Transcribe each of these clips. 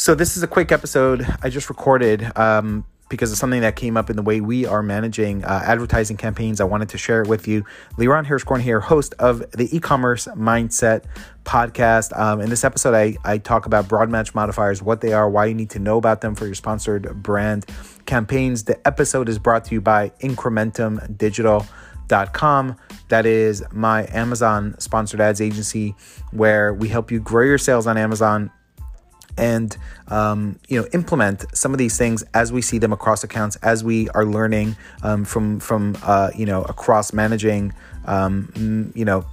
So, this is a quick episode I just recorded um, because of something that came up in the way we are managing uh, advertising campaigns. I wanted to share it with you. Liron Hirschhorn here, host of the e commerce mindset podcast. Um, in this episode, I, I talk about broad match modifiers, what they are, why you need to know about them for your sponsored brand campaigns. The episode is brought to you by Incrementum Digital. Com. That is my Amazon sponsored ads agency where we help you grow your sales on Amazon and um, you know implement some of these things as we see them across accounts as we are learning um, from from uh, you know across managing um, you know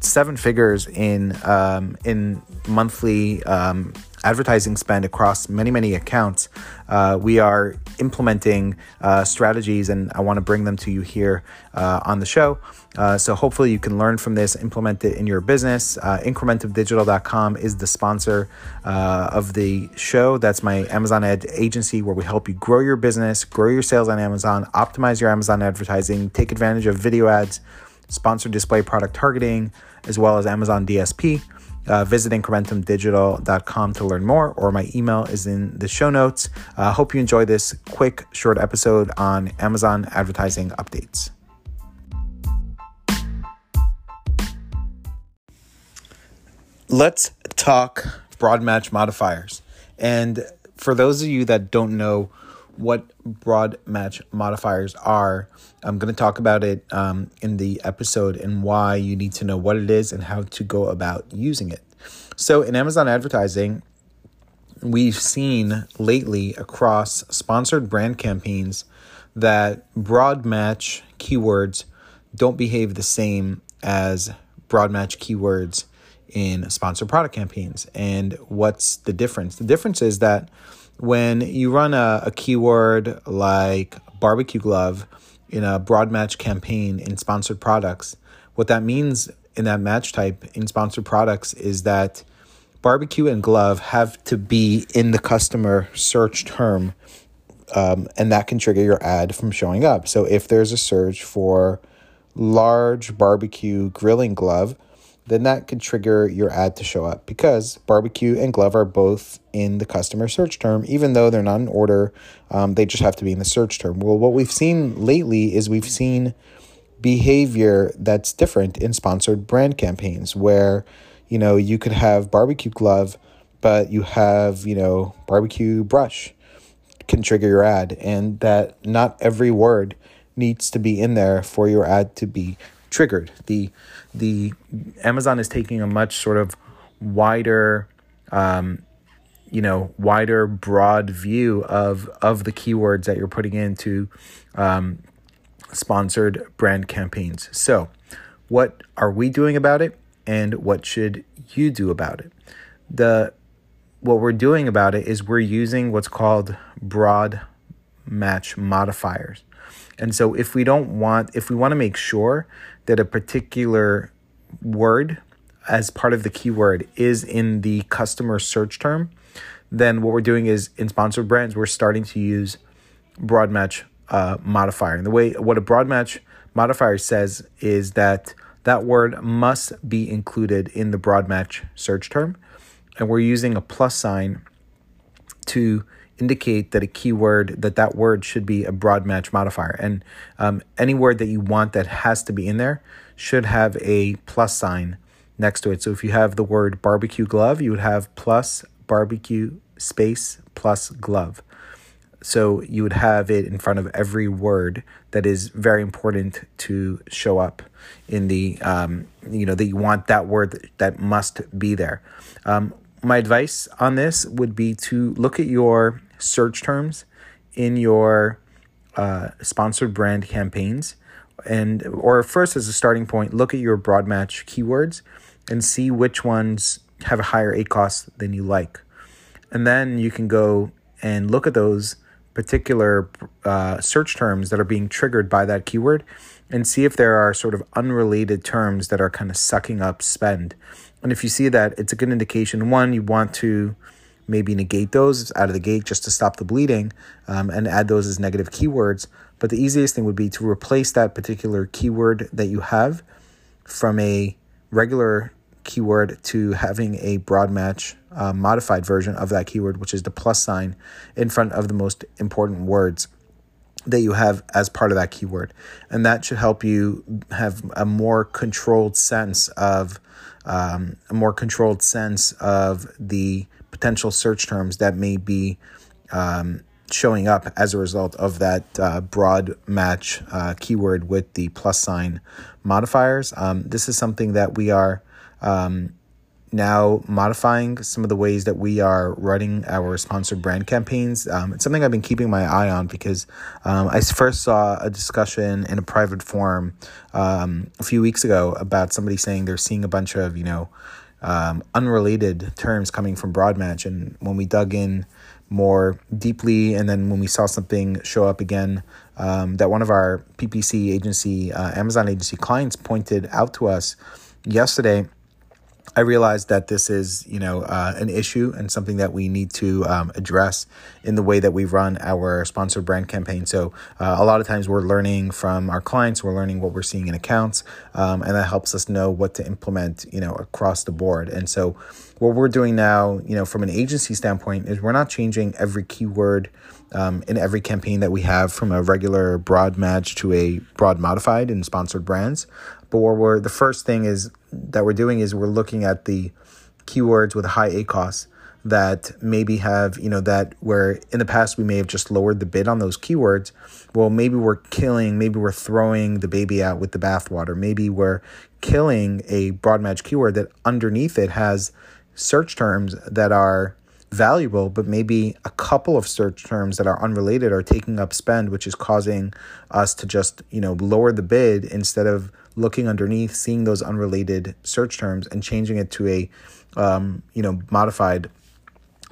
seven figures in um, in monthly um, advertising spend across many many accounts uh, we are implementing uh, strategies and i want to bring them to you here uh, on the show. Uh, so hopefully you can learn from this implement it in your business. Uh, incrementumdigital.com is the sponsor uh, of the show. That's my amazon ad agency where we help you grow your business grow your sales on amazon optimize your amazon advertising take advantage of video ads sponsored display product targeting as well as amazon dsp uh, visit incrementumdigital.com to learn more, or my email is in the show notes. Uh, hope you enjoy this quick, short episode on Amazon advertising updates. Let's talk broad match modifiers. And for those of you that don't know what broad match modifiers are, I'm going to talk about it um, in the episode and why you need to know what it is and how to go about using it. So, in Amazon advertising, we've seen lately across sponsored brand campaigns that broad match keywords don't behave the same as broad match keywords in sponsored product campaigns. And what's the difference? The difference is that when you run a, a keyword like barbecue glove, in a broad match campaign in sponsored products. What that means in that match type in sponsored products is that barbecue and glove have to be in the customer search term, um, and that can trigger your ad from showing up. So if there's a search for large barbecue grilling glove, then that could trigger your ad to show up because barbecue and glove are both in the customer search term, even though they're not in order. Um, they just have to be in the search term. Well, what we've seen lately is we've seen behavior that's different in sponsored brand campaigns where, you know, you could have barbecue glove, but you have, you know, barbecue brush can trigger your ad, and that not every word needs to be in there for your ad to be triggered. The the Amazon is taking a much sort of wider um, you know wider broad view of of the keywords that you're putting into um, sponsored brand campaigns. So what are we doing about it and what should you do about it? The what we're doing about it is we're using what's called broad match modifiers. And so if we don't want if we want to make sure that a particular word as part of the keyword is in the customer search term, then what we're doing is in sponsored brands, we're starting to use broad match uh, modifier. And the way what a broad match modifier says is that that word must be included in the broad match search term. And we're using a plus sign to indicate that a keyword that that word should be a broad match modifier. And um, any word that you want that has to be in there should have a plus sign next to it. So if you have the word barbecue glove you would have plus barbecue space plus glove. So you would have it in front of every word that is very important to show up in the um, you know that you want that word that, must be there. Um, my advice on this would be to look at your search terms in your uh, sponsored brand campaigns. And or first as a starting point look at your broad match keywords and see which ones have a higher ACOS than you like. And then you can go and look at those particular uh, search terms that are being triggered by that keyword and see if there are sort of unrelated terms that are kind of sucking up spend. And if you see that it's a good indication one you want to maybe negate those out of the gate just to stop the bleeding um, and add those as negative keywords. But the easiest thing would be to replace that particular keyword that you have from a regular keyword to having a broad match uh, modified version of that keyword, which is the plus sign in front of the most important words that you have as part of that keyword. And that should help you have a more controlled sense of um, a more controlled sense of the potential search terms that may be um, showing up as a result of that uh, broad match uh, keyword with the plus sign modifiers. Um, this is something that we are um, now modifying some of the ways that we are running our sponsored brand campaigns. Um, it's something I've been keeping my eye on because um, I first saw a discussion in a private forum um, a few weeks ago about somebody saying they're seeing a bunch of, you know, um, unrelated terms coming from Broadmatch. And when we dug in more deeply, and then when we saw something show up again um, that one of our PPC agency, uh, Amazon agency clients pointed out to us yesterday I realized that this is, you know, uh, an issue and something that we need to um, address in the way that we run our sponsored brand campaign. So uh, a lot of times we're learning from our clients, we're learning what we're seeing in accounts, um, and that helps us know what to implement, you know, across the board. And so what we're doing now, you know, from an agency standpoint, is we're not changing every keyword um, in every campaign that we have from a regular broad match to a broad modified in sponsored brands. But what we're the first thing is that we're doing is we're looking at the keywords with high ACOS that maybe have, you know, that where in the past we may have just lowered the bid on those keywords. Well, maybe we're killing, maybe we're throwing the baby out with the bathwater. Maybe we're killing a broad match keyword that underneath it has search terms that are valuable, but maybe a couple of search terms that are unrelated are taking up spend, which is causing us to just, you know, lower the bid instead of looking underneath, seeing those unrelated search terms and changing it to a um, you know modified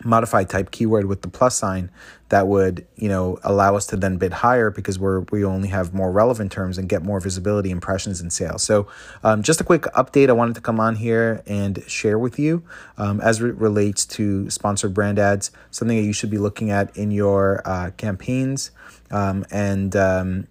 modified type keyword with the plus sign that would you know allow us to then bid higher because we're we only have more relevant terms and get more visibility impressions and sales. So um, just a quick update i wanted to come on here and share with you um, as it relates to sponsored brand ads something that you should be looking at in your uh, campaigns um, and um,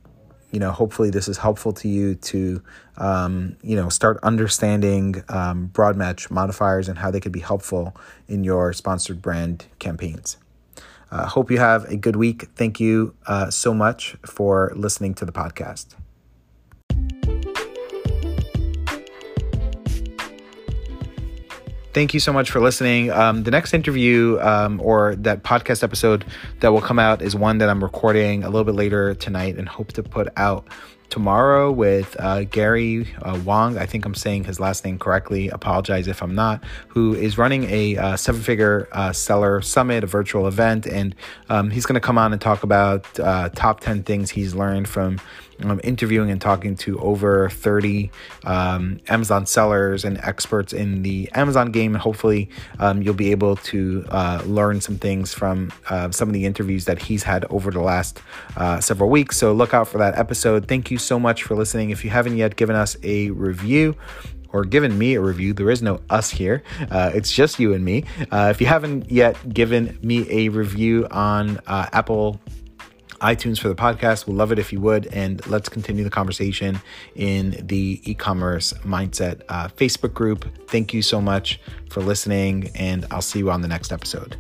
you know, hopefully this is helpful to you to, um, you know, start understanding um, broad match modifiers and how they could be helpful in your sponsored brand campaigns. Uh, hope you have a good week. Thank you uh, so much for listening to the podcast. Thank you so much for listening. Um, the next interview um, or that podcast episode that will come out is one that I'm recording a little bit later tonight and hope to put out tomorrow with uh, Gary uh, Wong. I think I'm saying his last name correctly. Apologize if I'm not. Who is running a uh, seven figure uh, seller summit, a virtual event. And um, he's going to come on and talk about uh, top 10 things he's learned from um, interviewing and talking to over 30 um, Amazon sellers and experts in the Amazon game. And hopefully, um, you'll be able to uh, learn some things from uh, some of the interviews that he's had over the last uh, several weeks. So, look out for that episode. Thank you so much for listening. If you haven't yet given us a review, or given me a review. There is no us here. Uh, it's just you and me. Uh, if you haven't yet given me a review on uh, Apple iTunes for the podcast. We'll love it if you would. And let's continue the conversation in the e commerce mindset uh, Facebook group. Thank you so much for listening, and I'll see you on the next episode.